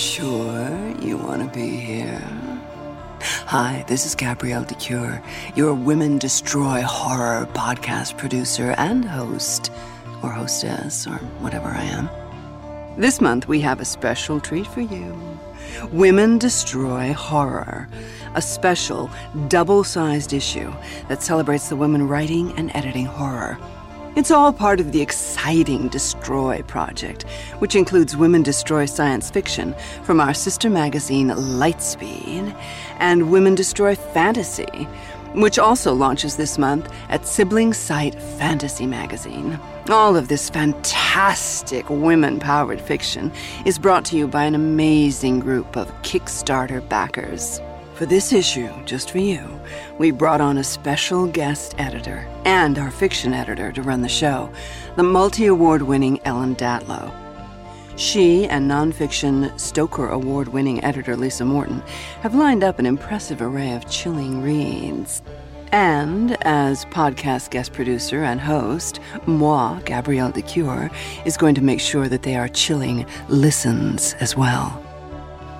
Sure you want to be here? Hi, this is Gabrielle de Cuir, your Women Destroy Horror podcast producer and host, or hostess, or whatever I am. This month we have a special treat for you Women Destroy Horror, a special double sized issue that celebrates the women writing and editing horror. It's all part of the exciting Destroy project, which includes Women Destroy Science Fiction from our sister magazine Lightspeed and Women Destroy Fantasy, which also launches this month at sibling site Fantasy Magazine. All of this fantastic women powered fiction is brought to you by an amazing group of Kickstarter backers. For this issue, just for you, we brought on a special guest editor and our fiction editor to run the show, the multi award winning Ellen Datlow. She and nonfiction Stoker Award winning editor Lisa Morton have lined up an impressive array of chilling reads. And as podcast guest producer and host, moi, Gabrielle de Cuir, is going to make sure that they are chilling listens as well.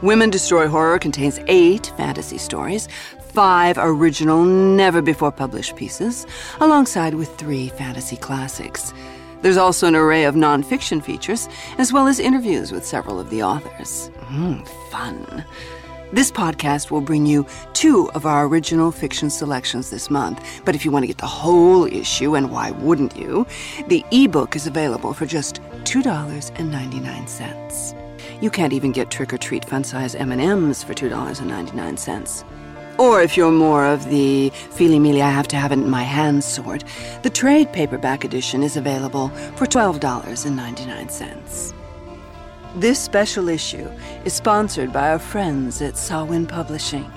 Women Destroy Horror contains eight fantasy stories, five original, never before published pieces, alongside with three fantasy classics. There's also an array of nonfiction features, as well as interviews with several of the authors. Mm, fun. This podcast will bring you two of our original fiction selections this month. But if you want to get the whole issue, and why wouldn't you, the ebook is available for just $2.99. You can't even get trick or treat fun size M&Ms for $2.99. Or if you're more of the feely mealy I have to have it in my hands sort, the trade paperback edition is available for $12.99. This special issue is sponsored by our friends at Samhain Publishing.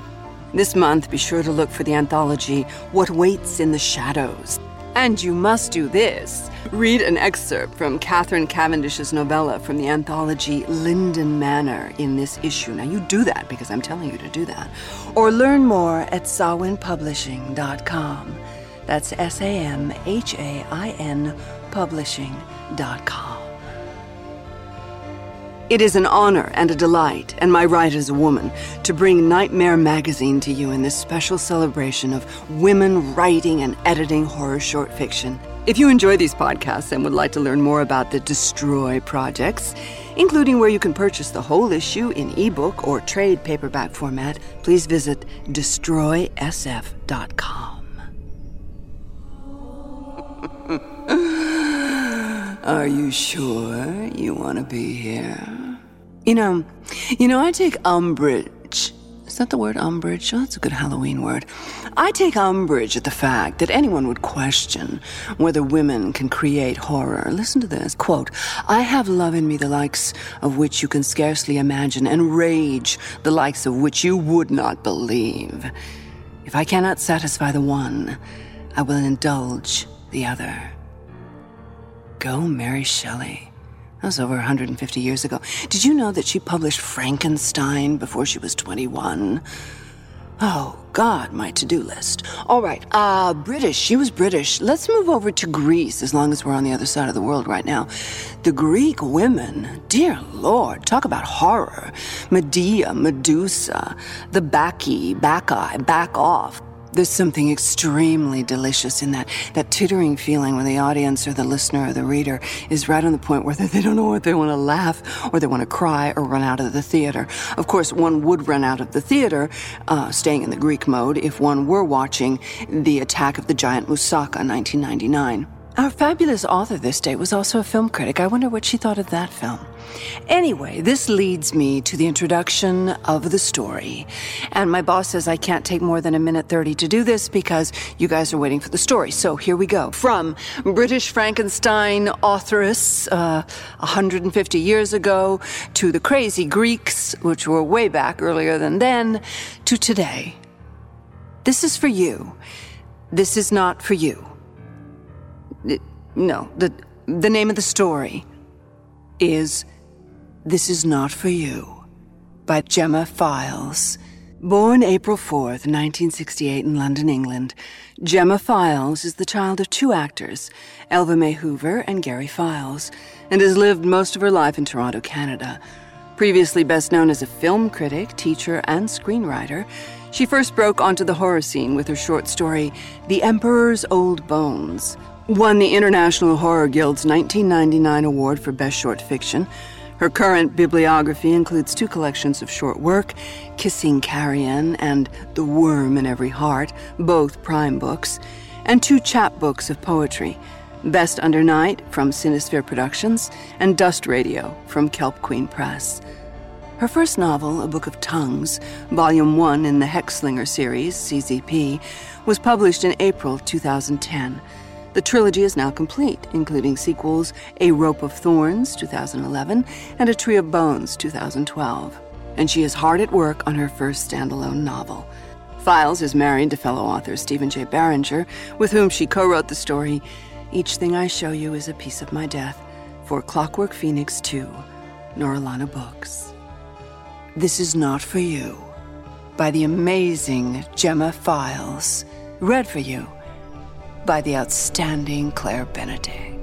This month, be sure to look for the anthology What Waits in the Shadows. And you must do this read an excerpt from Catherine Cavendish's novella from the anthology Linden Manor in this issue. Now, you do that because I'm telling you to do that. Or learn more at samhainpublishing.com. That's S A M H A I N publishing.com. It is an honor and a delight, and my right as a woman, to bring Nightmare Magazine to you in this special celebration of women writing and editing horror short fiction. If you enjoy these podcasts and would like to learn more about the Destroy projects, including where you can purchase the whole issue in ebook or trade paperback format, please visit destroysf.com. Are you sure you want to be here? You know, you know, I take umbrage. Is that the word umbrage? Oh, that's a good Halloween word. I take umbrage at the fact that anyone would question whether women can create horror. Listen to this quote I have love in me the likes of which you can scarcely imagine, and rage the likes of which you would not believe. If I cannot satisfy the one, I will indulge the other. Go, Mary Shelley. That was over 150 years ago. Did you know that she published Frankenstein before she was 21? Oh, God, my to do list. All right, uh, British. She was British. Let's move over to Greece as long as we're on the other side of the world right now. The Greek women, dear Lord, talk about horror. Medea, Medusa, the Bacchae, Bacchae, back off. There's something extremely delicious in that that tittering feeling when the audience or the listener or the reader is right on the point where they don't know whether they want to laugh or they want to cry or run out of the theater. Of course, one would run out of the theater, uh, staying in the Greek mode, if one were watching the attack of the giant Moussaka, 1999. Our fabulous author this day was also a film critic. I wonder what she thought of that film. Anyway, this leads me to the introduction of the story. And my boss says I can't take more than a minute 30 to do this because you guys are waiting for the story. So here we go. From British Frankenstein authoress uh, 150 years ago to the crazy Greeks, which were way back earlier than then, to today. This is for you. This is not for you. No, the, the name of the story is This Is Not For You by Gemma Files. Born April 4th, 1968, in London, England, Gemma Files is the child of two actors, Elva May Hoover and Gary Files, and has lived most of her life in Toronto, Canada. Previously best known as a film critic, teacher, and screenwriter, she first broke onto the horror scene with her short story, The Emperor's Old Bones, won the International Horror Guild's 1999 award for Best Short Fiction. Her current bibliography includes two collections of short work, Kissing Carrion and The Worm in Every Heart, both prime books, and two chapbooks of poetry, Bent Under Night from Sinnersphere Productions and Dust Radio from Kelp Queen Press. Her first novel, A Book of Tongues, Volume 1 in the Hexslinger series, CZP, was published in April 2010. The trilogy is now complete, including sequels A Rope of Thorns, 2011, and A Tree of Bones, 2012. And she is hard at work on her first standalone novel. Files is married to fellow author Stephen J. Barringer, with whom she co wrote the story Each Thing I Show You is a Piece of My Death for Clockwork Phoenix 2, Norilana Books. This is Not For You by the amazing Gemma Files. Read for you by the outstanding Claire Benedek.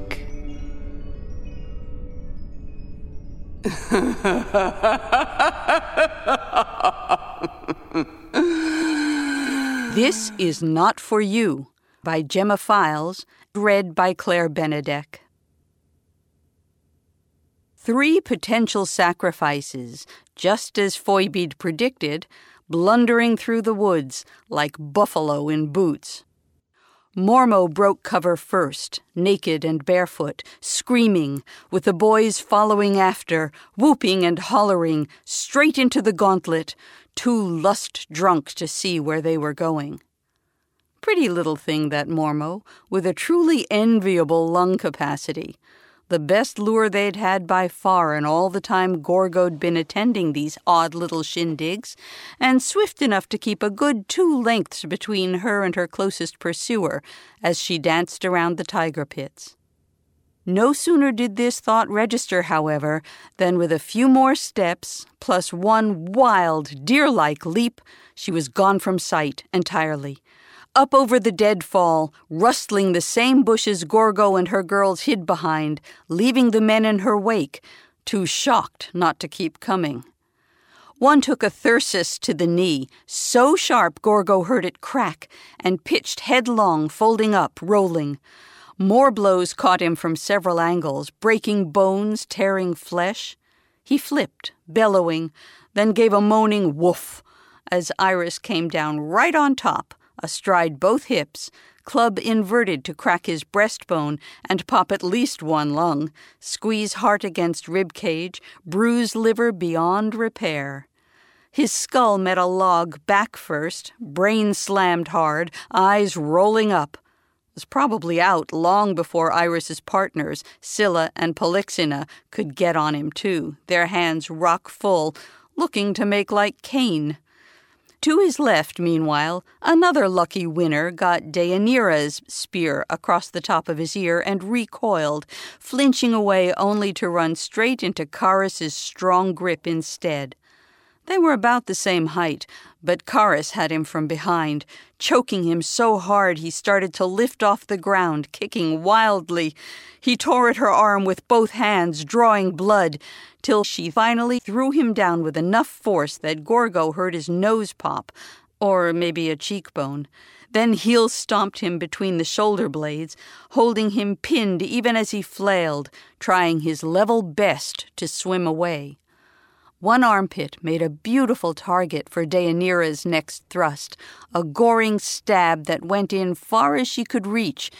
This is Not For You by Gemma Files, read by Claire Benedek. Three potential sacrifices, just as Phoibe'd predicted, blundering through the woods like buffalo in boots. Mormo broke cover first, naked and barefoot, screaming, with the boys following after, whooping and hollering, straight into the gauntlet, too lust drunk to see where they were going. Pretty little thing, that Mormo, with a truly enviable lung capacity the best lure they'd had by far in all the time Gorgo'd been attending these odd little shindigs, and swift enough to keep a good two lengths between her and her closest pursuer as she danced around the tiger pits. No sooner did this thought register, however, than with a few more steps, plus one wild, deer like leap, she was gone from sight entirely up over the deadfall, rustling the same bushes Gorgo and her girls hid behind, leaving the men in her wake, too shocked not to keep coming. One took a thyrsus to the knee, so sharp Gorgo heard it crack, and pitched headlong, folding up, rolling. More blows caught him from several angles, breaking bones, tearing flesh. He flipped, bellowing, then gave a moaning woof as Iris came down right on top, astride both hips, club inverted to crack his breastbone and pop at least one lung, squeeze heart against rib cage, bruise liver beyond repair. His skull met a log back first, brain slammed hard, eyes rolling up. Was probably out long before Iris's partners, Scylla and Polyxena, could get on him too, their hands rock full, looking to make like Cain. To his left, meanwhile, another lucky winner got Deianira's spear across the top of his ear and recoiled, flinching away only to run straight into Charis's strong grip instead. They were about the same height, but Charis had him from behind, choking him so hard he started to lift off the ground, kicking wildly. He tore at her arm with both hands, drawing blood, till she finally threw him down with enough force that Gorgo heard his nose pop, or maybe a cheekbone. Then heel stomped him between the shoulder blades, holding him pinned even as he flailed, trying his level best to swim away. One armpit made a beautiful target for Deianira's next thrust, a goring stab that went in far as she could reach,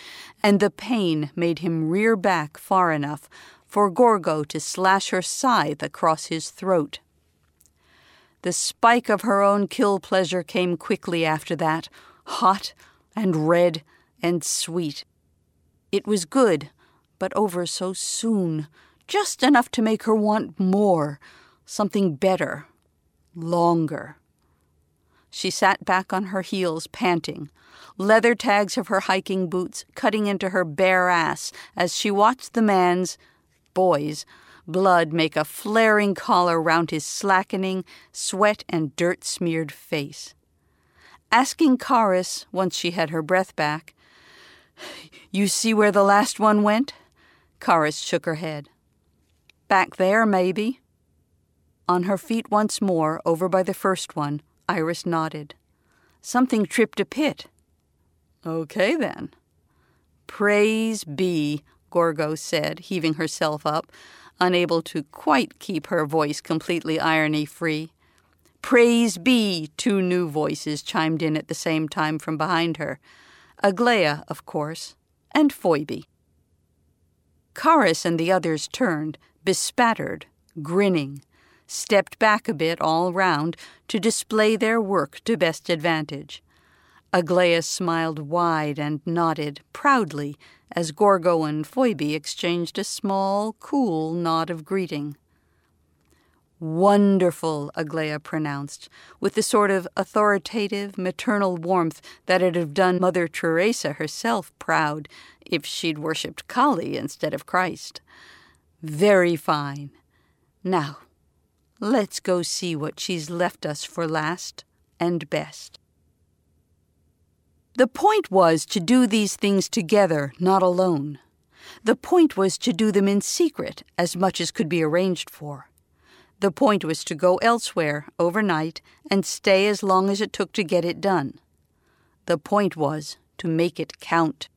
and the pain made him rear back far enough for Gorgo to slash her scythe across his throat. The spike of her own kill pleasure came quickly after that, hot and red and sweet. It was good, but over so soon, just enough to make her want more something better, longer. She sat back on her heels, panting, leather tags of her hiking boots cutting into her bare ass as she watched the man's, boy's, blood make a flaring collar round his slackening, sweat and dirt smeared face. Asking Charis, once she had her breath back, You see where the last one went? Charis shook her head. Back there, maybe. On her feet once more, over by the first one, Iris nodded. Something tripped a pit. Okay, then. Praise be, Gorgo said, heaving herself up, unable to quite keep her voice completely irony free. Praise be, two new voices chimed in at the same time from behind her. Aglaia, of course, and Phoebe. Charis and the others turned, bespattered, grinning stepped back a bit all round to display their work to best advantage. Aglaia smiled wide and nodded proudly as Gorgo and Phoebe exchanged a small, cool nod of greeting. Wonderful, Aglaia pronounced, with the sort of authoritative, maternal warmth that'd have done Mother Teresa herself proud if she'd worshipped Kali instead of Christ. Very fine. Now, Let's go see what she's left us for last and best. The point was to do these things together, not alone. The point was to do them in secret as much as could be arranged for. The point was to go elsewhere overnight and stay as long as it took to get it done. The point was to make it count.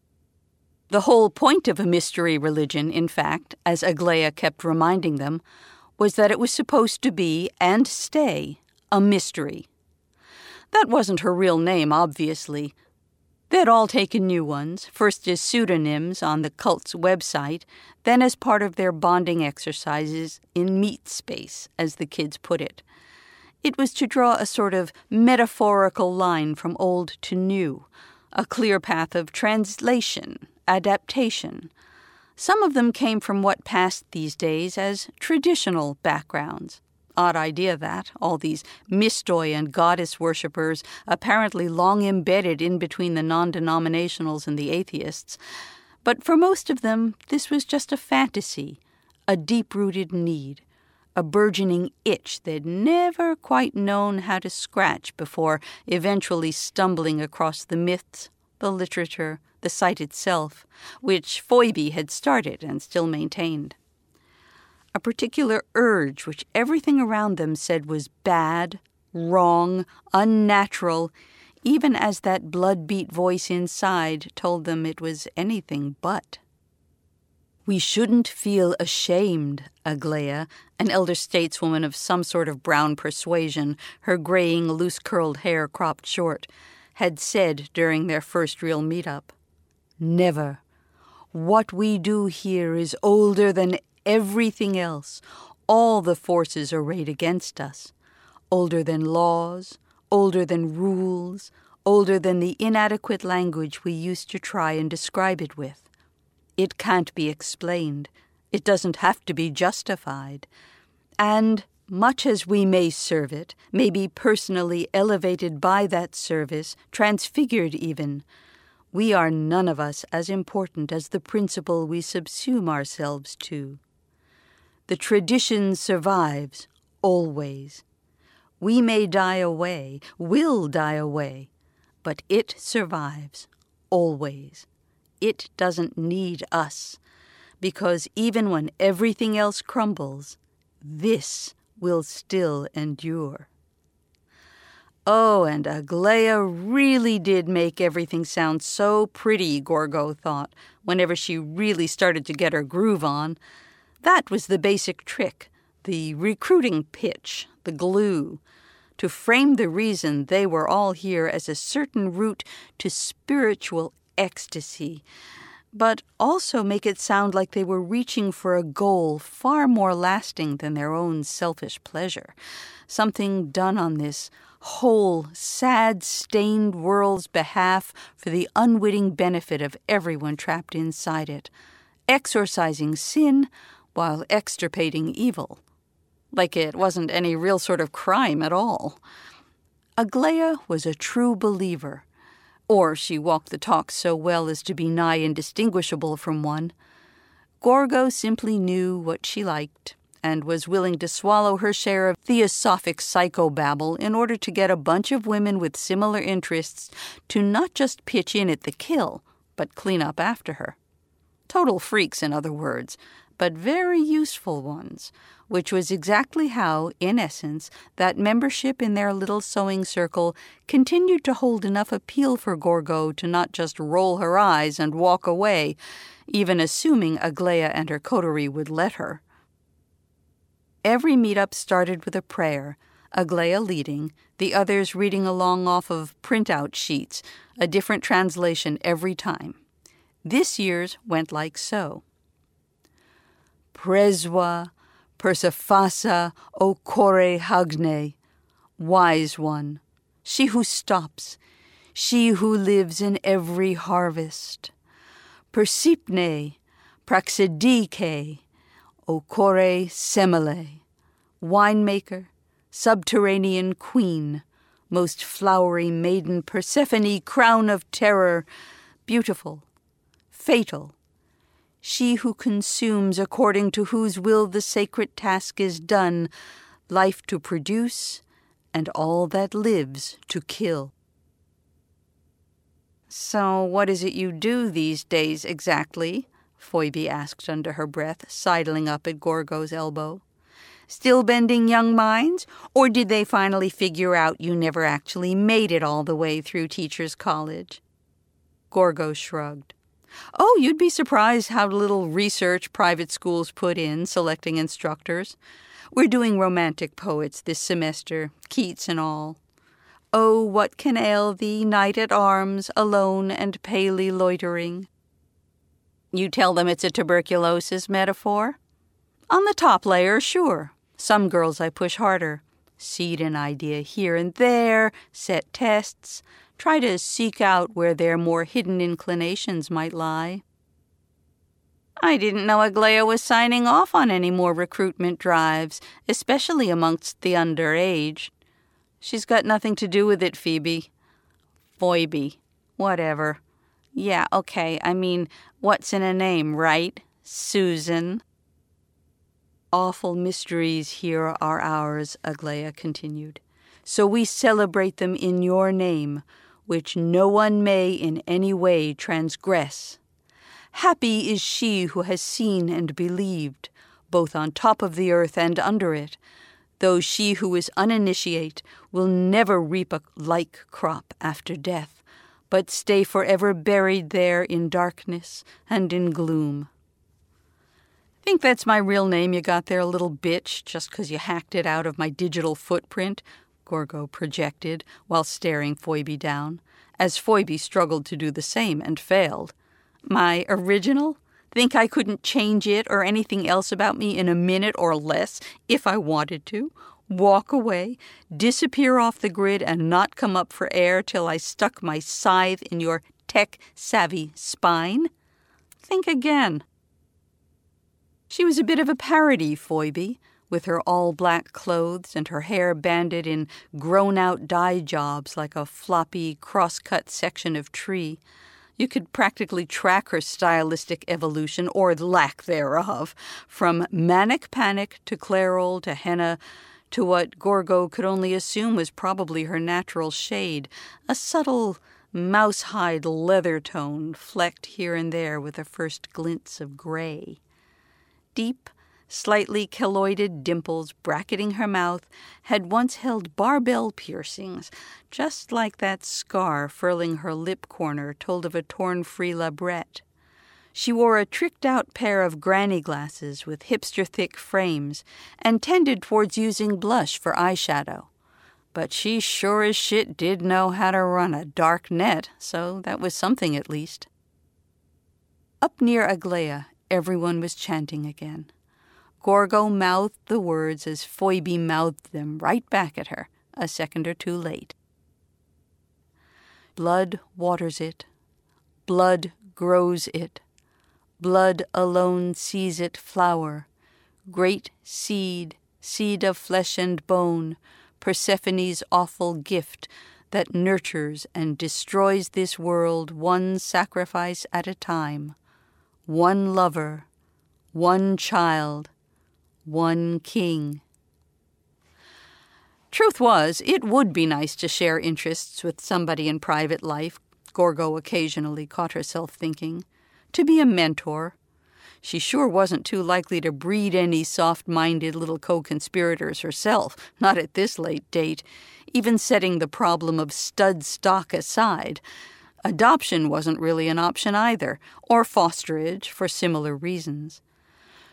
The whole point of a mystery religion, in fact, as Aglaia kept reminding them, was that it was supposed to be, and stay, a mystery. That wasn't her real name, obviously. They'd all taken new ones, first as pseudonyms on the cult's website, then as part of their bonding exercises in meat space, as the kids put it. It was to draw a sort of metaphorical line from old to new, a clear path of translation, adaptation, some of them came from what passed these days as traditional backgrounds. Odd idea that, all these mistoi and goddess worshippers, apparently long embedded in between the non denominationals and the atheists. But for most of them, this was just a fantasy, a deep rooted need, a burgeoning itch they'd never quite known how to scratch before eventually stumbling across the myths, the literature, the site itself, which Phoebe had started and still maintained. A particular urge which everything around them said was bad, wrong, unnatural, even as that blood beat voice inside told them it was anything but. We shouldn't feel ashamed, Aglaia, an elder stateswoman of some sort of brown persuasion, her graying, loose curled hair cropped short, had said during their first real meet-up. Never. What we do here is older than everything else, all the forces arrayed against us. Older than laws, older than rules, older than the inadequate language we used to try and describe it with. It can't be explained. It doesn't have to be justified. And much as we may serve it, may be personally elevated by that service, transfigured even, we are none of us as important as the principle we subsume ourselves to. The tradition survives, always. We may die away, will die away, but it survives, always it doesn't need us. Because even when everything else crumbles, this will still endure. Oh, and Aglaia really did make everything sound so pretty, Gorgo thought, whenever she really started to get her groove on. That was the basic trick, the recruiting pitch, the glue, to frame the reason they were all here as a certain route to spiritual ecstasy, but also make it sound like they were reaching for a goal far more lasting than their own selfish pleasure, something done on this whole, sad, stained world's behalf for the unwitting benefit of everyone trapped inside it, exorcising sin while extirpating evil. Like it wasn't any real sort of crime at all. Aglaia was a true believer or she walked the talk so well as to be nigh indistinguishable from one. Gorgo simply knew what she liked and was willing to swallow her share of theosophic psychobabble in order to get a bunch of women with similar interests to not just pitch in at the kill, but clean up after her. Total freaks, in other words, but very useful ones, which was exactly how, in essence, that membership in their little sewing circle continued to hold enough appeal for Gorgo to not just roll her eyes and walk away, even assuming Aglaia and her coterie would let her. Every meetup started with a prayer, Aglaia leading, the others reading along off of printout sheets, a different translation every time. This year's went like so. Preswa, Persephassa, O Kore Hagne, wise one, she who stops, she who lives in every harvest. Persipne, Praxidike, O Kore Semele, winemaker, subterranean queen, most flowery maiden Persephone, crown of terror, beautiful, fatal, she who consumes according to whose will the sacred task is done, life to produce, and all that lives to kill. So, what is it you do these days exactly? Phoebe asked under her breath, sidling up at Gorgo's elbow. Still bending young minds? Or did they finally figure out you never actually made it all the way through teacher's college? Gorgo shrugged. Oh, you'd be surprised how little research private schools put in selecting instructors. We're doing romantic poets this semester, Keats and all. Oh, what can ail thee, knight at arms, alone and palely loitering? You tell them it's a tuberculosis metaphor? On the top layer, sure. Some girls I push harder. Seed an idea here and there, set tests, try to seek out where their more hidden inclinations might lie. I didn't know Aglaia was signing off on any more recruitment drives, especially amongst the underage. She's got nothing to do with it, Phoebe. Phoebe. Whatever. Yeah, okay, I mean, what's in a name, right? Susan. Awful mysteries here are ours, Aglaia continued. So we celebrate them in your name, which no one may in any way transgress. Happy is she who has seen and believed, both on top of the earth and under it, though she who is uninitiate will never reap a like crop after death, but stay forever buried there in darkness and in gloom. Think that's my real name you got there, little bitch, just 'cause you hacked it out of my digital footprint? Gorgo projected while staring Phoebe down, as Phoebe struggled to do the same and failed. My original? Think I couldn't change it or anything else about me in a minute or less if I wanted to? Walk away, disappear off the grid, and not come up for air till I stuck my scythe in your tech savvy spine? Think again. She was a bit of a parody, Phoebe, with her all black clothes and her hair banded in grown out dye jobs like a floppy, cross cut section of tree. You could practically track her stylistic evolution, or lack thereof, from manic panic to Clairol to henna to what Gorgo could only assume was probably her natural shade, a subtle mousehide leather tone flecked here and there with the first glints of gray. Deep, slightly keloided dimples bracketing her mouth had once held barbell piercings, just like that scar furling her lip corner told of a torn free labrette. She wore a tricked out pair of granny glasses with hipster thick frames and tended towards using blush for eyeshadow. But she sure as shit did know how to run a dark net, so that was something at least. Up near Aglaia, everyone was chanting again. Gorgo mouthed the words as Phoebe mouthed them right back at her, a second or two late. Blood waters it, blood grows it, blood alone sees it flower, great seed, seed of flesh and bone, Persephone's awful gift that nurtures and destroys this world one sacrifice at a time, one lover, one child, one king. Truth was, it would be nice to share interests with somebody in private life, Gorgo occasionally caught herself thinking. To be a mentor. She sure wasn't too likely to breed any soft minded little co conspirators herself, not at this late date, even setting the problem of stud stock aside. Adoption wasn't really an option either, or fosterage for similar reasons.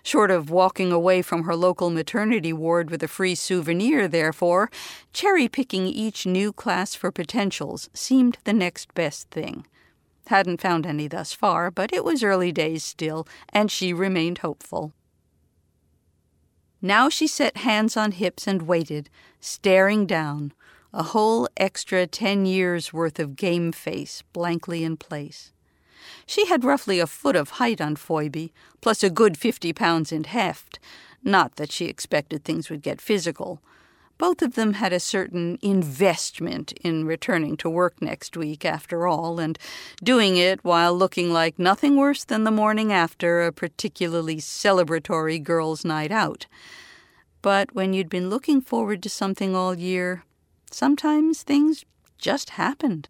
Short of walking away from her local maternity ward with a free souvenir, therefore, cherry picking each new class for potentials seemed the next best thing. Hadn't found any thus far, but it was early days still, and she remained hopeful. Now she set hands on hips and waited, staring down, a whole extra ten years' worth of game face blankly in place. She had roughly a foot of height on Phoebe, plus a good fifty pounds in heft. Not that she expected things would get physical. Both of them had a certain investment in returning to work next week, after all, and doing it while looking like nothing worse than the morning after a particularly celebratory girls' night out. But when you'd been looking forward to something all year, sometimes things just happened.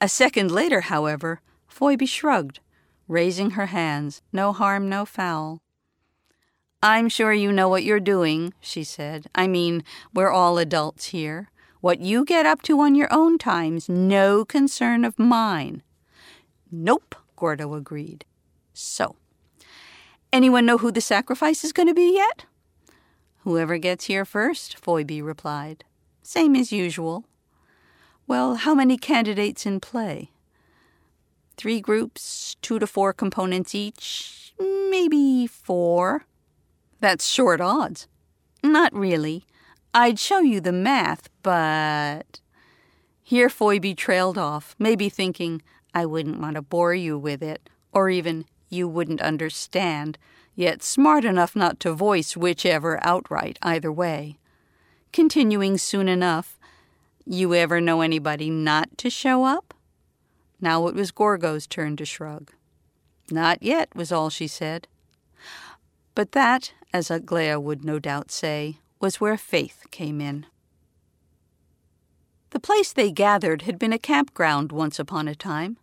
A second later, however, Phoebe shrugged, raising her hands. No harm, no foul. I'm sure you know what you're doing, she said. I mean, we're all adults here. What you get up to on your own time's no concern of mine. Nope, Gorgo agreed. So, anyone know who the sacrifice is going to be yet? Whoever gets here first, Phoebe replied. Same as usual. Well, how many candidates in play? Three groups, two to four components each, maybe four. That's short odds. Not really. I'd show you the math, but. Here Phoebe trailed off, maybe thinking, I wouldn't want to bore you with it, or even, you wouldn't understand, yet smart enough not to voice whichever outright, either way. Continuing soon enough, you ever know anybody not to show up? Now it was Gorgo's turn to shrug. Not yet, was all she said. But that, as Aglaia would no doubt say, was where faith came in. The place they gathered had been a campground once upon a time.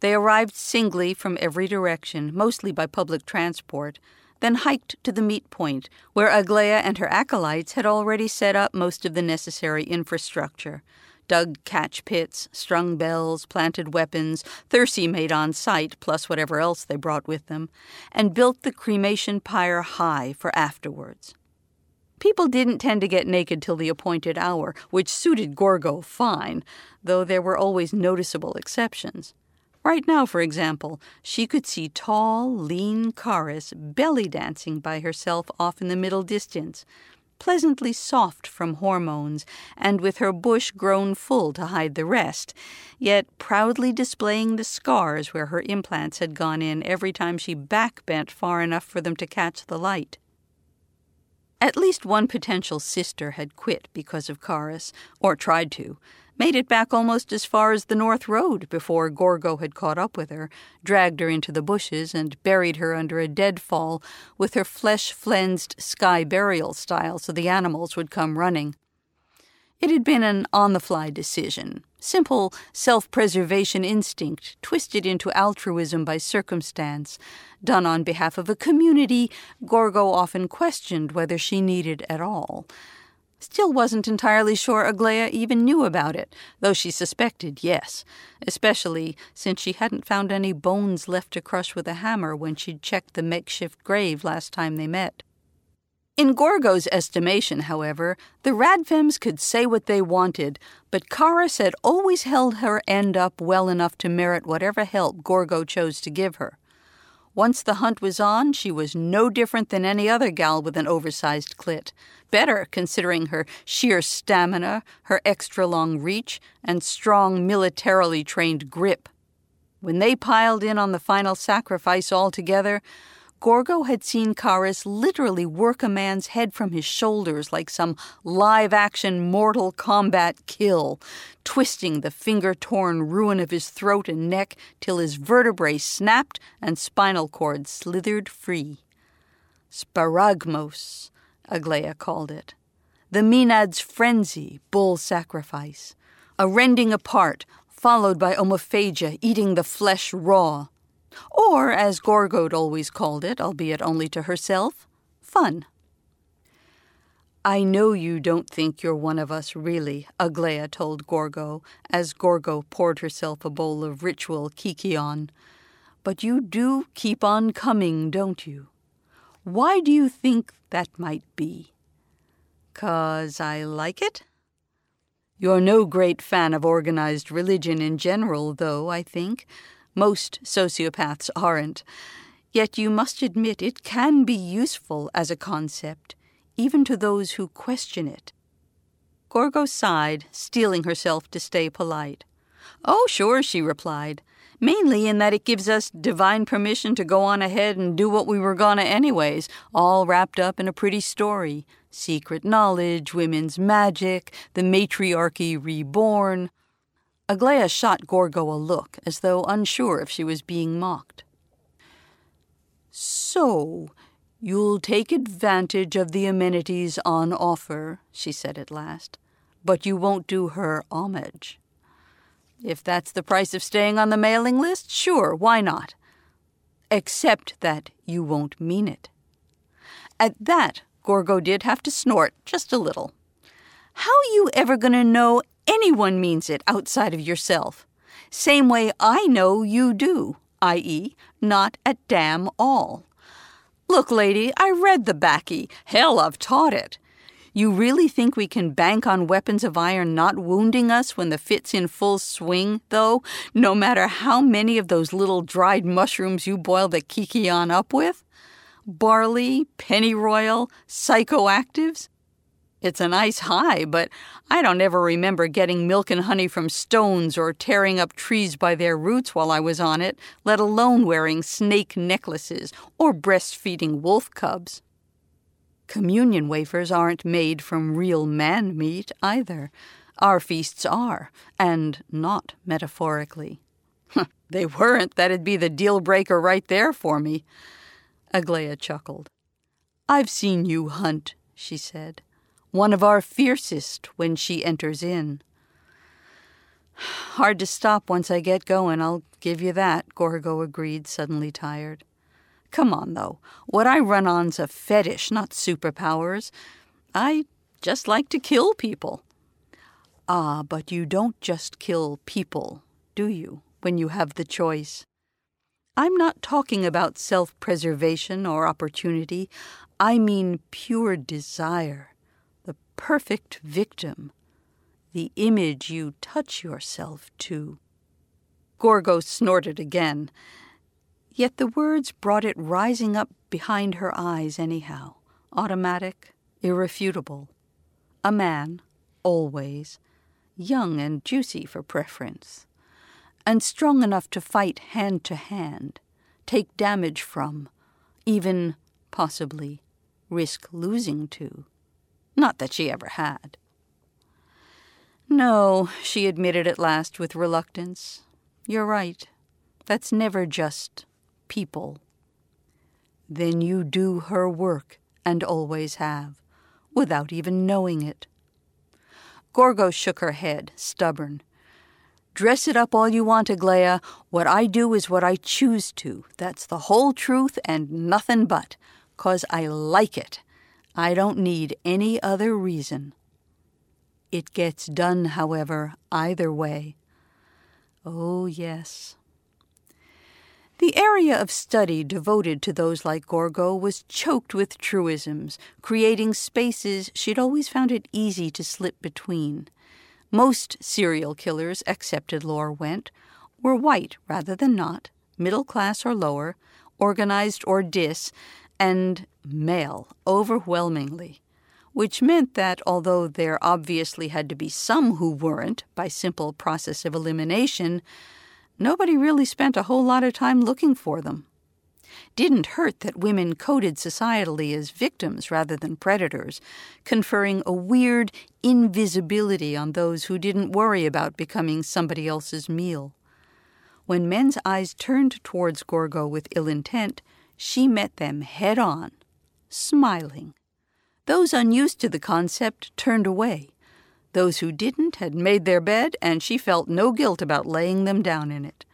They arrived singly from every direction, mostly by public transport, then hiked to the meet point, where Aglaia and her acolytes had already set up most of the necessary infrastructure dug catch pits, strung bells, planted weapons, thyrsi made on site, plus whatever else they brought with them, and built the cremation pyre high for afterwards. People didn't tend to get naked till the appointed hour, which suited Gorgo fine, though there were always noticeable exceptions. Right now, for example, she could see tall, lean Charis belly dancing by herself off in the middle distance, pleasantly soft from hormones, and with her bush grown full to hide the rest, yet proudly displaying the scars where her implants had gone in every time she backbent far enough for them to catch the light. At least one potential sister had quit because of Charis, or tried to, made it back almost as far as the North Road before Gorgo had caught up with her, dragged her into the bushes, and buried her under a deadfall with her flesh flensed sky burial style so the animals would come running. It had been an on the fly decision, simple self preservation instinct twisted into altruism by circumstance, done on behalf of a community Gorgo often questioned whether she needed at all. Still wasn't entirely sure Aglaia even knew about it, though she suspected yes, especially since she hadn't found any bones left to crush with a hammer when she'd checked the makeshift grave last time they met. In Gorgo's estimation, however, the Radfems could say what they wanted, but Charis had always held her end up well enough to merit whatever help Gorgo chose to give her. Once the hunt was on, she was no different than any other gal with an oversized clit. Better, considering her sheer stamina, her extra long reach, and strong militarily trained grip. When they piled in on the final sacrifice all together, Gorgo had seen Charis literally work a man's head from his shoulders like some live action Mortal Kombat kill, twisting the finger torn ruin of his throat and neck till his vertebrae snapped and spinal cord slithered free. Sparagmos, Aglaia called it. The Maenad's frenzy, bull sacrifice. A rending apart, followed by omophagia, eating the flesh raw or, as Gorgo'd always called it, albeit only to herself, fun. I know you don't think you're one of us, really, Aglaia told Gorgo, as Gorgo poured herself a bowl of ritual kykeon. But you do keep on coming, don't you? Why do you think that might be? Cause I like it? You're no great fan of organized religion in general, though, I think. Most sociopaths aren't. Yet you must admit it can be useful as a concept, even to those who question it. Gorgo sighed, steeling herself to stay polite. Oh, sure, she replied. Mainly in that it gives us divine permission to go on ahead and do what we were gonna anyways, all wrapped up in a pretty story. Secret knowledge, women's magic, the matriarchy reborn. Aglaia shot Gorgo a look, as though unsure if she was being mocked. So, you'll take advantage of the amenities on offer, she said at last, but you won't do her homage. If that's the price of staying on the mailing list, sure, why not? Except that you won't mean it. At that, Gorgo did have to snort just a little. How you ever gonna know anyone means it outside of yourself. Same way I know you do, i.e., not at damn all. Look, lady, I read the Bacchae. Hell, I've taught it. You really think we can bank on weapons of iron not wounding us when the fit's in full swing, though, no matter how many of those little dried mushrooms you boil the kykeon up with? Barley, pennyroyal, psychoactives? It's a nice high, but I don't ever remember getting milk and honey from stones or tearing up trees by their roots while I was on it, let alone wearing snake necklaces or breastfeeding wolf cubs. Communion wafers aren't made from real man meat either. Our feasts are, and not metaphorically. they weren't, that'd be the deal breaker right there for me. Aglaia chuckled. I've seen you hunt, she said one of our fiercest when she enters in. Hard to stop once I get going, I'll give you that, Gorgo agreed, suddenly tired. Come on, though. What I run on's a fetish, not superpowers. I just like to kill people. Ah, but you don't just kill people, do you, when you have the choice? I'm not talking about self preservation or opportunity. I mean pure desire, perfect victim, the image you touch yourself to. Gorgo snorted again, yet the words brought it rising up behind her eyes anyhow, automatic, irrefutable. A man, always, young and juicy for preference and strong enough to fight hand to hand, take damage from, even, possibly, risk losing to. Not that she ever had. No, she admitted at last with reluctance. You're right. That's never just people. Then you do her work, and always have, without even knowing it. Gorgo shook her head, stubborn. Dress it up all you want, Aglaia. What I do is what I choose to. That's the whole truth and nothing but. 'Cause I like it. I don't need any other reason. It gets done, however, either way. Oh, yes. The area of study devoted to those like Gorgo was choked with truisms, creating spaces she'd always found it easy to slip between. Most serial killers, accepted lore went, were white rather than not, middle class or lower, organized or dis, and male overwhelmingly, which meant that although there obviously had to be some who weren't by simple process of elimination, nobody really spent a whole lot of time looking for them didn't hurt that women coded societally as victims rather than predators, conferring a weird invisibility on those who didn't worry about becoming somebody else's meal. When men's eyes turned towards Gorgo with ill intent, she met them head on, smiling. Those unused to the concept turned away. Those who didn't had made their bed, and she felt no guilt about laying them down in it.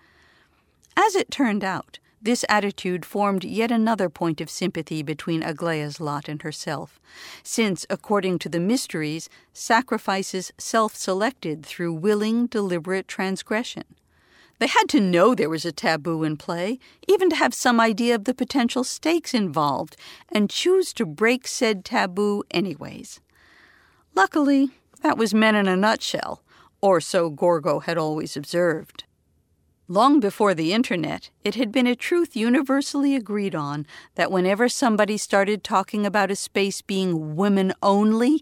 As it turned out, this attitude formed yet another point of sympathy between Aglaia's lot and herself, since, according to the mysteries, sacrifices self selected through willing, deliberate transgression. They had to know there was a taboo in play, even to have some idea of the potential stakes involved, and choose to break said taboo anyways. Luckily, that was men in a nutshell, or so Gorgo had always observed. Long before the internet, it had been a truth universally agreed on that whenever somebody started talking about a space being women only,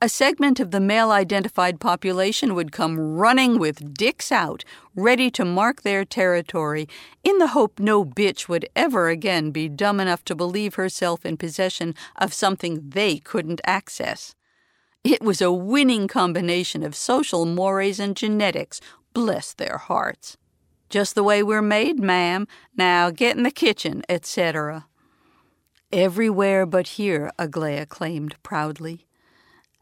a segment of the male identified population would come running with dicks out, ready to mark their territory, in the hope no bitch would ever again be dumb enough to believe herself in possession of something they couldn't access. It was a winning combination of social mores and genetics, bless their hearts. Just the way we're made, ma'am. Now get in the kitchen, etc. Everywhere but here, Aglaia claimed proudly.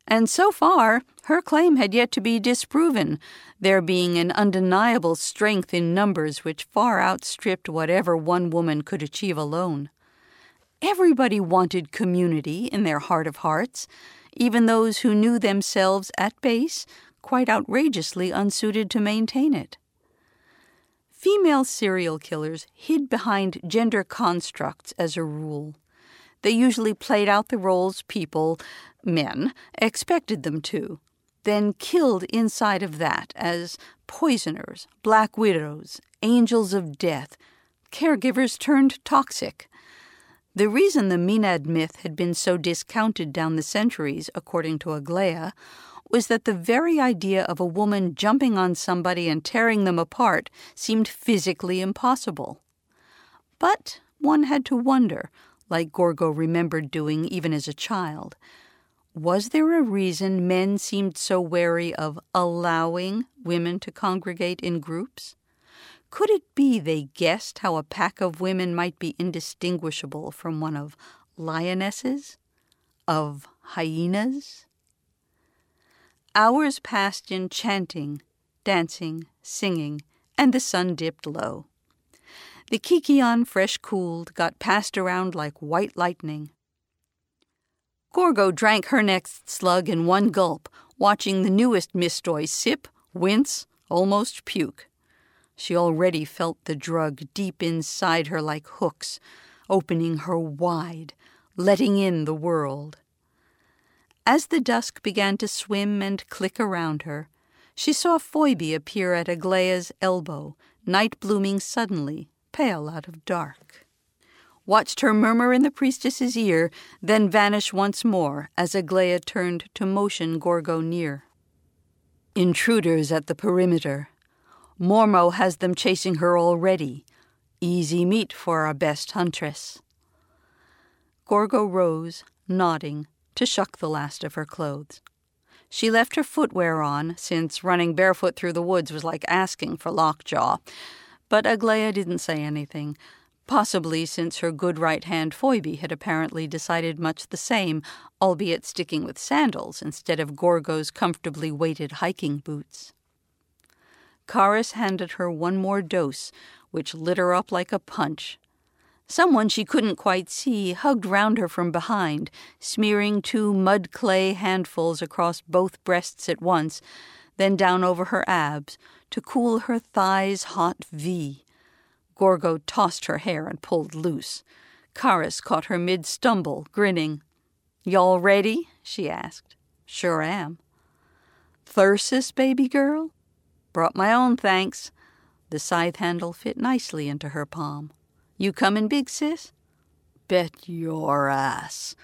And so far, her claim had yet to be disproven, there being an undeniable strength in numbers which far outstripped whatever one woman could achieve alone. Everybody wanted community in their heart of hearts, even those who knew themselves at base quite outrageously unsuited to maintain it. Female serial killers hid behind gender constructs as a rule. They usually played out the roles people, men, expected them to, then killed inside of that as poisoners, black widows, angels of death, caregivers turned toxic. The reason the Maenad myth had been so discounted down the centuries, according to Aglaia, was that the very idea of a woman jumping on somebody and tearing them apart seemed physically impossible. But one had to wonder, like Gorgo remembered doing even as a child, was there a reason men seemed so wary of allowing women to congregate in groups? Could it be they guessed how a pack of women might be indistinguishable from one of lionesses? Of hyenas? Hours passed in chanting, dancing, singing, and the sun dipped low. The kykeon, fresh cooled, got passed around like white lightning. Gorgo drank her next slug in one gulp, watching the newest Mistoi sip, wince, almost puke. She already felt the drug deep inside her like hooks, opening her wide, letting in the world. As the dusk began to swim and click around her, she saw Phoibe appear at Aglaia's elbow, night blooming suddenly, pale out of dark. Watched her murmur in the priestess's ear, then vanish once more as Aglaia turned to motion Gorgo near. Intruders at the perimeter. Mormo has them chasing her already. Easy meat for our best huntress. Gorgo rose, nodding, to shuck the last of her clothes. She left her footwear on, since running barefoot through the woods was like asking for lockjaw. But Aglaia didn't say anything, possibly since her good right hand Phoibe had apparently decided much the same, albeit sticking with sandals instead of Gorgo's comfortably weighted hiking boots. Charis handed her one more dose, which lit her up like a punch. Someone she couldn't quite see hugged round her from behind, smearing two mud clay handfuls across both breasts at once, then down over her abs to cool her thighs' hot V. Gorgo tossed her hair and pulled loose. Charis caught her mid stumble, grinning. Y'all ready? she asked. Sure am. Thyrsus, baby girl? Brought my own, thanks. The scythe handle fit nicely into her palm. You comin' big, sis? Bet your ass,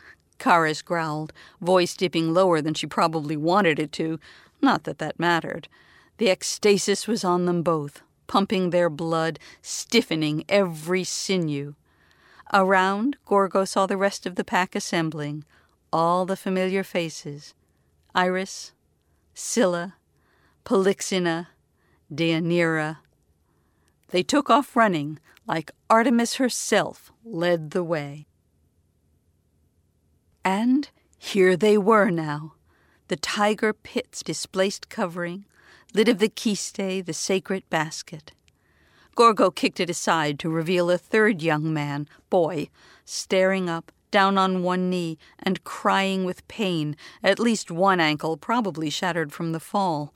Charis growled, voice dipping lower than she probably wanted it to. Not that that mattered. The ecstasis was on them both, pumping their blood, stiffening every sinew. Around, Gorgo saw the rest of the pack assembling, all the familiar faces Iris, Scylla, Polyxena, Deianira. They took off running, like Artemis herself led the way. And here they were now, the tiger pit's displaced covering, lid of the kiste, the sacred basket. Gorgo kicked it aside to reveal a third young man, boy, staring up, down on one knee, and crying with pain, at least one ankle probably shattered from the fall.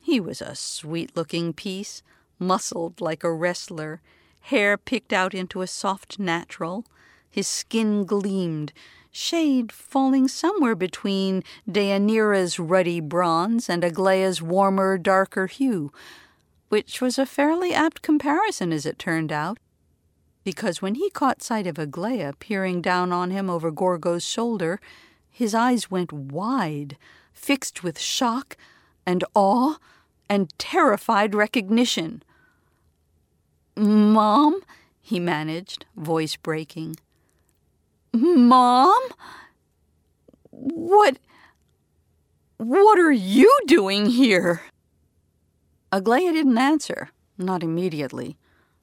He was a sweet looking piece, muscled like a wrestler, hair picked out into a soft natural. His skin gleamed, shade falling somewhere between Deianira's ruddy bronze and Aglaia's warmer, darker hue, which was a fairly apt comparison as it turned out, because when he caught sight of Aglaia peering down on him over Gorgo's shoulder, his eyes went wide, fixed with shock and awe and terrified recognition. Mom? he managed, voice breaking. Mom? What. What are you doing here? Aglaia didn't answer, not immediately.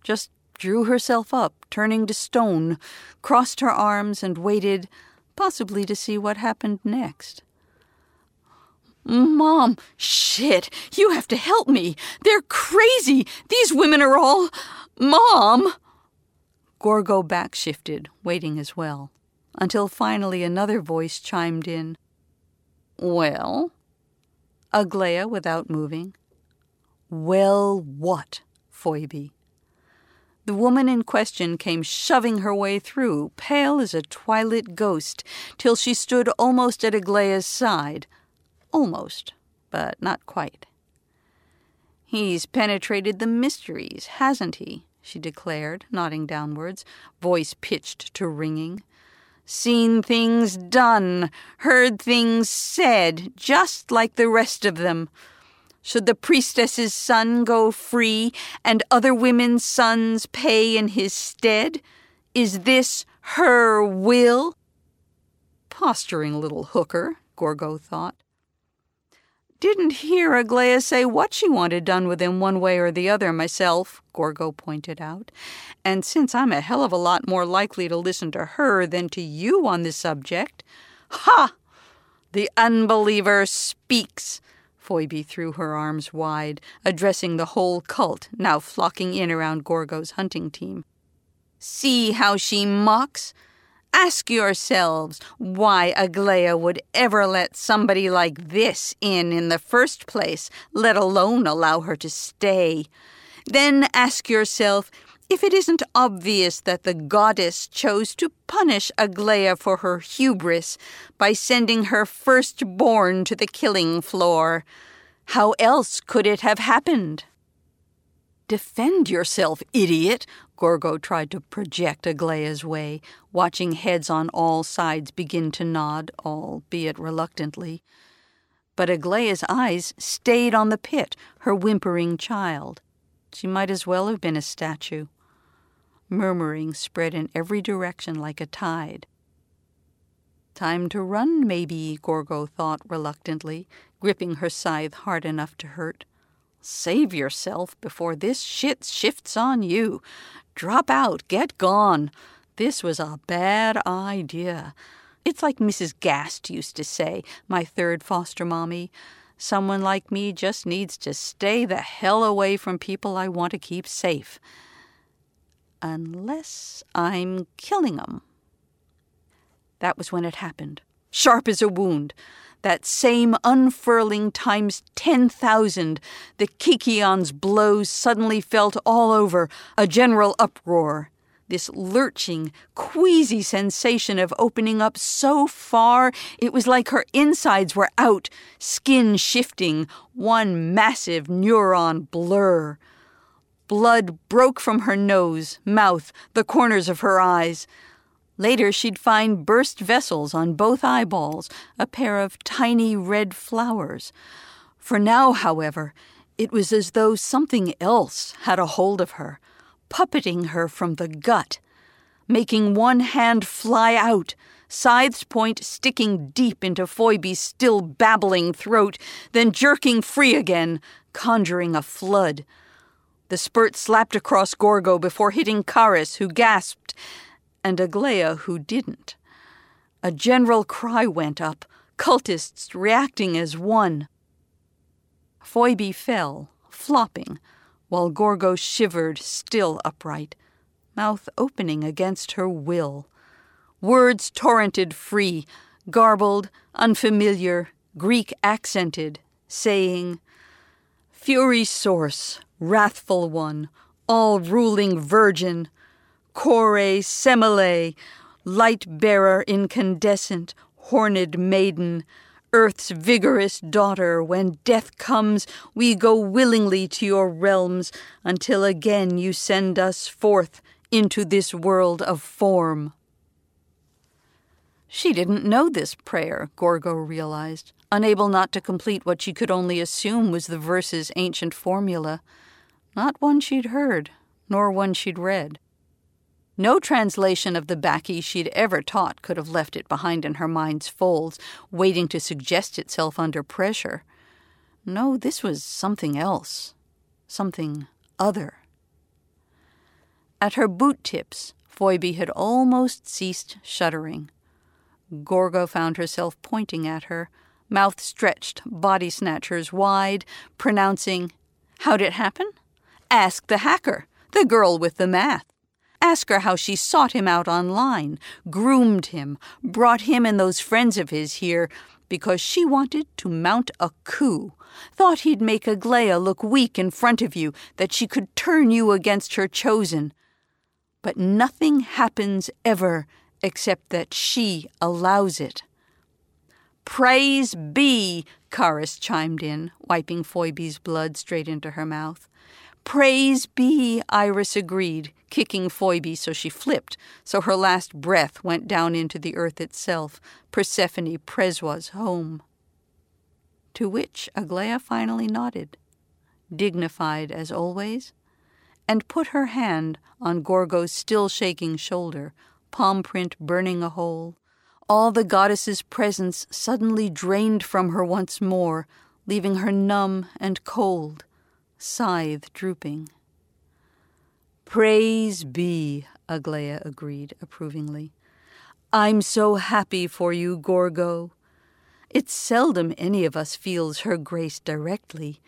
Just drew herself up, turning to stone, crossed her arms, and waited, possibly to see what happened next. Mom, shit, you have to help me. They're crazy. These women are all. Mom! Gorgo backshifted, waiting as well, until finally another voice chimed in. Well? Aglaia without moving. Well, what, Phoibe? The woman in question came shoving her way through, pale as a twilit ghost, till she stood almost at Aglaia's side, Almost, but not quite. He's penetrated the mysteries, hasn't he? she declared, nodding downwards, voice pitched to ringing. Seen things done, heard things said, just like the rest of them. Should the priestess's son go free and other women's sons pay in his stead? Is this her will? Posturing little hooker, Gorgo thought. Didn't hear Aglaia say what she wanted done with him one way or the other myself, Gorgo pointed out. And since I'm a hell of a lot more likely to listen to her than to you on this subject. Ha! The unbeliever speaks. Phoibe threw her arms wide, addressing the whole cult, now flocking in around Gorgo's hunting team. See how she mocks? Ask yourselves why Aglaia would ever let somebody like this in in the first place, let alone allow her to stay. Then ask yourself if it isn't obvious that the goddess chose to punish Aglaia for her hubris by sending her firstborn to the killing floor. How else could it have happened? Defend yourself, idiot! Gorgo tried to project Aglaia's way, watching heads on all sides begin to nod, albeit reluctantly. But Aglaia's eyes stayed on the pit, her whimpering child. She might as well have been a statue. Murmuring spread in every direction like a tide. Time to run, maybe, Gorgo thought reluctantly, gripping her scythe hard enough to hurt. Save yourself before this shit shifts on you. Drop out, get gone. This was a bad idea. It's like Mrs. Gast used to say, my third foster mommy. Someone like me just needs to stay the hell away from people I want to keep safe. Unless I'm killing 'em. That was when it happened. Sharp as a wound that same unfurling times 10,000, the kykeon's blows suddenly felt all over, a general uproar. This lurching, queasy sensation of opening up so far it was like her insides were out, skin shifting, one massive neuron blur. Blood broke from her nose, mouth, the corners of her eyes. Later, she'd find burst vessels on both eyeballs, a pair of tiny red flowers. For now, however, it was as though something else had a hold of her, puppeting her from the gut, making one hand fly out, scythe's point sticking deep into Phoibe's still babbling throat, then jerking free again, conjuring a flood. The spurt slapped across Gorgo before hitting Charis, who gasped and Aglaia who didn't. A general cry went up, cultists reacting as one. Phoibe fell, flopping, while Gorgo shivered, still upright, mouth opening against her will. Words torrented free, garbled, unfamiliar, Greek accented, saying, Fury source, wrathful one, all ruling virgin, Kore Semele, light bearer incandescent, horned maiden, earth's vigorous daughter, when death comes, we go willingly to your realms until again you send us forth into this world of form. She didn't know this prayer, Gorgo realized, unable not to complete what she could only assume was the verse's ancient formula. Not one she'd heard, nor one she'd read. No translation of the Bacchae she'd ever taught could have left it behind in her mind's folds, waiting to suggest itself under pressure. No, this was something else, something other. At her boot tips, Phoibe had almost ceased shuddering. Gorgo found herself pointing at her, mouth stretched, body snatchers wide, pronouncing, How'd it happen? Ask the hacker, the girl with the math. Ask her how she sought him out online, groomed him, brought him and those friends of his here because she wanted to mount a coup. Thought he'd make Aglaia look weak in front of you, that she could turn you against her chosen. But nothing happens ever except that she allows it. Praise be, Charis chimed in, wiping Phoibe's blood straight into her mouth. Praise be, Iris agreed, kicking Phoibe so she flipped, so her last breath went down into the earth itself, Persephone Preswa's home. To which Aglaia finally nodded, dignified as always, and put her hand on Gorgo's still shaking shoulder, palm print burning a hole. All the goddess's presence suddenly drained from her once more, leaving her numb and cold, scythe drooping. Praise be, Aglaia agreed approvingly. I'm so happy for you, Gorgo. It's seldom any of us feels her grace directly.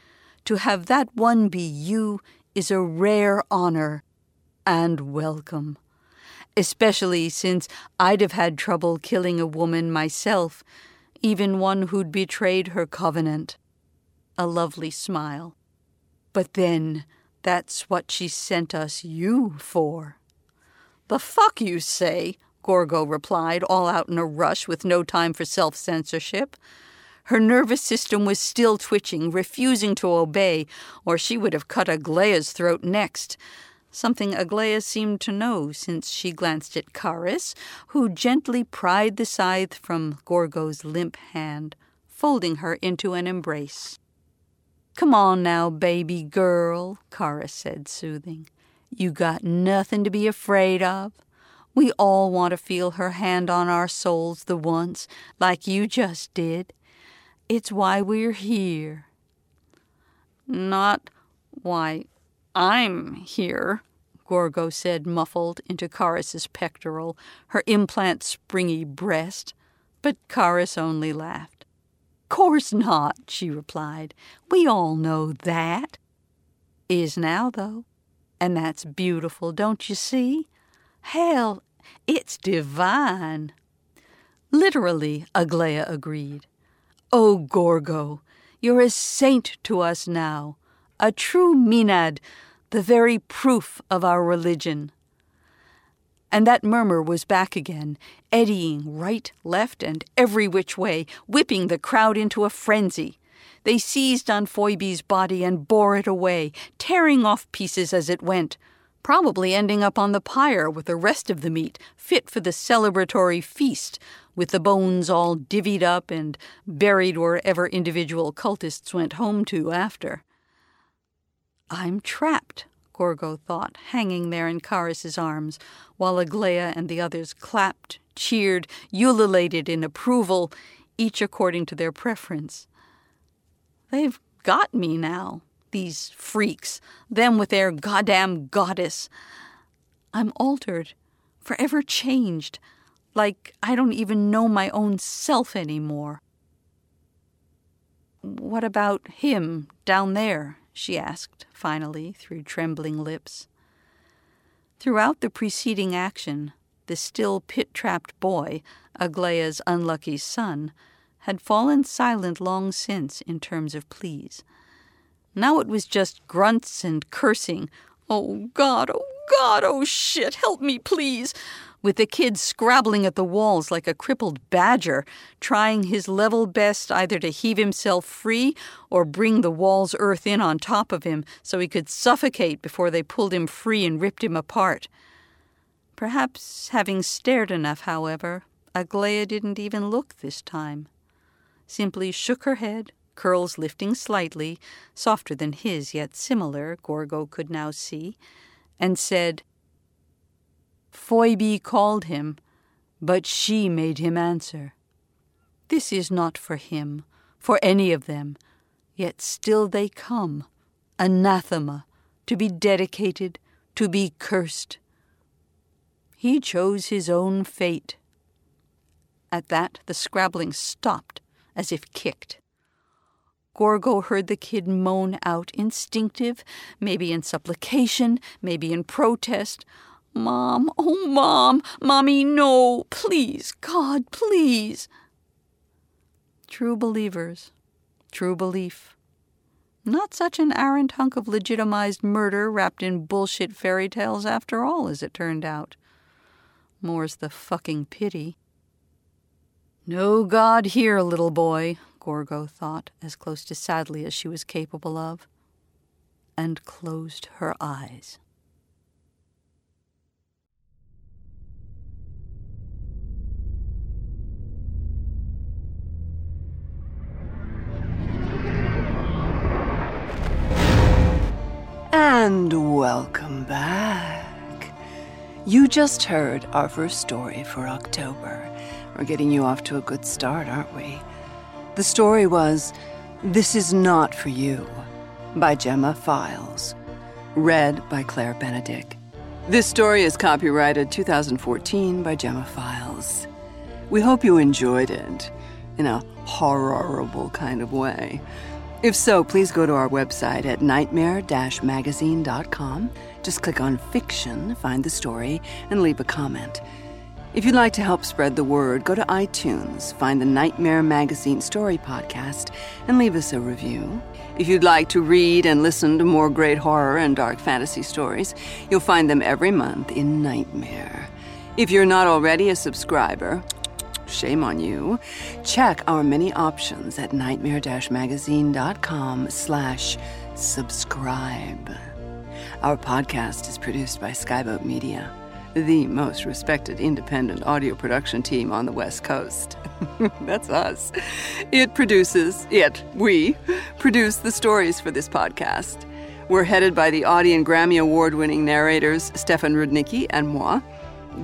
To have that one be you is a rare honor and welcome. especially since I'd have had trouble killing a woman myself, even one who'd betrayed her covenant. A lovely smile. But then, that's what she sent us you for. The fuck you say, Gorgo replied, all out in a rush with no time for self censorship. Her nervous system was still twitching, refusing to obey, or she would have cut Aglaia's throat next. Something Aglaia seemed to know, since she glanced at Charis, who gently pried the scythe from Gorgo's limp hand, folding her into an embrace. Come on now, baby girl, Kara said, soothing. You got nothing to be afraid of. We all want to feel her hand on our souls the once, like you just did. It's why we're here. Not why I'm here, Gorgo said, muffled into Charis's pectoral, her implant springy breast. But Charis only laughed. Course not, she replied. We all know that. Is now, though. And that's beautiful, don't you see? Hell, it's divine. Literally, Aglaia agreed. Oh, Gorgo, you're a saint to us now, a true Maenad, the very proof of our religion. And that murmur was back again, eddying right, left, and every which way, whipping the crowd into a frenzy. They seized on Phoibe's body and bore it away, tearing off pieces as it went, probably ending up on the pyre with the rest of the meat, fit for the celebratory feast, with the bones all divvied up and buried wherever individual cultists went home to after. I'm trapped, Gorgo thought, hanging there in Charis's arms, while Aglaia and the others clapped, cheered, ululated in approval, each according to their preference. They've got me now, these freaks, them with their goddamn goddess. I'm altered, forever changed, like I don't even know my own self anymore. What about him down there? She asked, finally, through trembling lips. Throughout the preceding action, the still pit trapped boy, Aglaia's unlucky son, had fallen silent long since in terms of pleas. Now it was just grunts and cursing. Oh God, oh God, oh shit, help me, please! With the kid scrabbling at the walls like a crippled badger, trying his level best either to heave himself free or bring the wall's earth in on top of him so he could suffocate before they pulled him free and ripped him apart. Perhaps having stared enough, however, Aglaia didn't even look this time simply shook her head, curls lifting slightly, softer than his, yet similar, Gorgo could now see, and said, Phoibe called him, but she made him answer. This is not for him, for any of them, yet still they come, anathema, to be dedicated, to be cursed. He chose his own fate. At that the scrabbling stopped, as if kicked. Gorgo heard the kid moan out, instinctive, maybe in supplication, maybe in protest. Mom, oh, Mom, Mommy, no, please, God, please. True believers, true belief. Not such an arrant hunk of legitimized murder wrapped in bullshit fairy tales after all, as it turned out. More's the fucking pity. No God here, little boy, Gorgo thought, as close to sadly as she was capable of, and closed her eyes. And welcome back. You just heard our first story for October. We're getting you off to a good start, aren't we? The story was This Is Not For You by Gemma Files, read by Claire Benedek. This story is copyrighted 2014 by Gemma Files. We hope you enjoyed it in a horrible kind of way. If so, please go to our website at nightmare magazine.com. Just click on fiction, find the story, and leave a comment. If you'd like to help spread the word, go to iTunes, find the Nightmare Magazine Story Podcast, and leave us a review. If you'd like to read and listen to more great horror and dark fantasy stories, you'll find them every month in Nightmare. If you're not already a subscriber, shame on you. Check our many options at nightmare-magazine.com slash subscribe. Our podcast is produced by Skyboat Media, the most respected independent audio production team on the West Coast. That's us. It produces, it, we, produce the stories for this podcast. We're headed by the Audie and Grammy Award winning narrators Stefan Rudnicki and moi.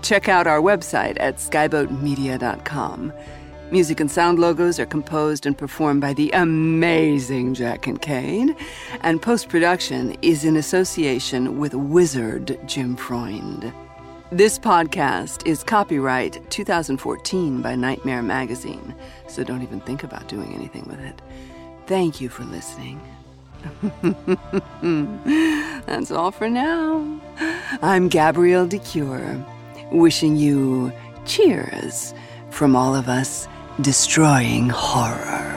Check out our website at skyboatmedia.com. Music and sound logos are composed and performed by the amazing Jack Kincaid, and post production is in association with Wizard Jim Freund. This podcast is copyright 2014 by Nightmare Magazine, so don't even think about doing anything with it. Thank you for listening. That's all for now. I'm Gabrielle de Cuir, wishing you cheers from all of us destroying horror.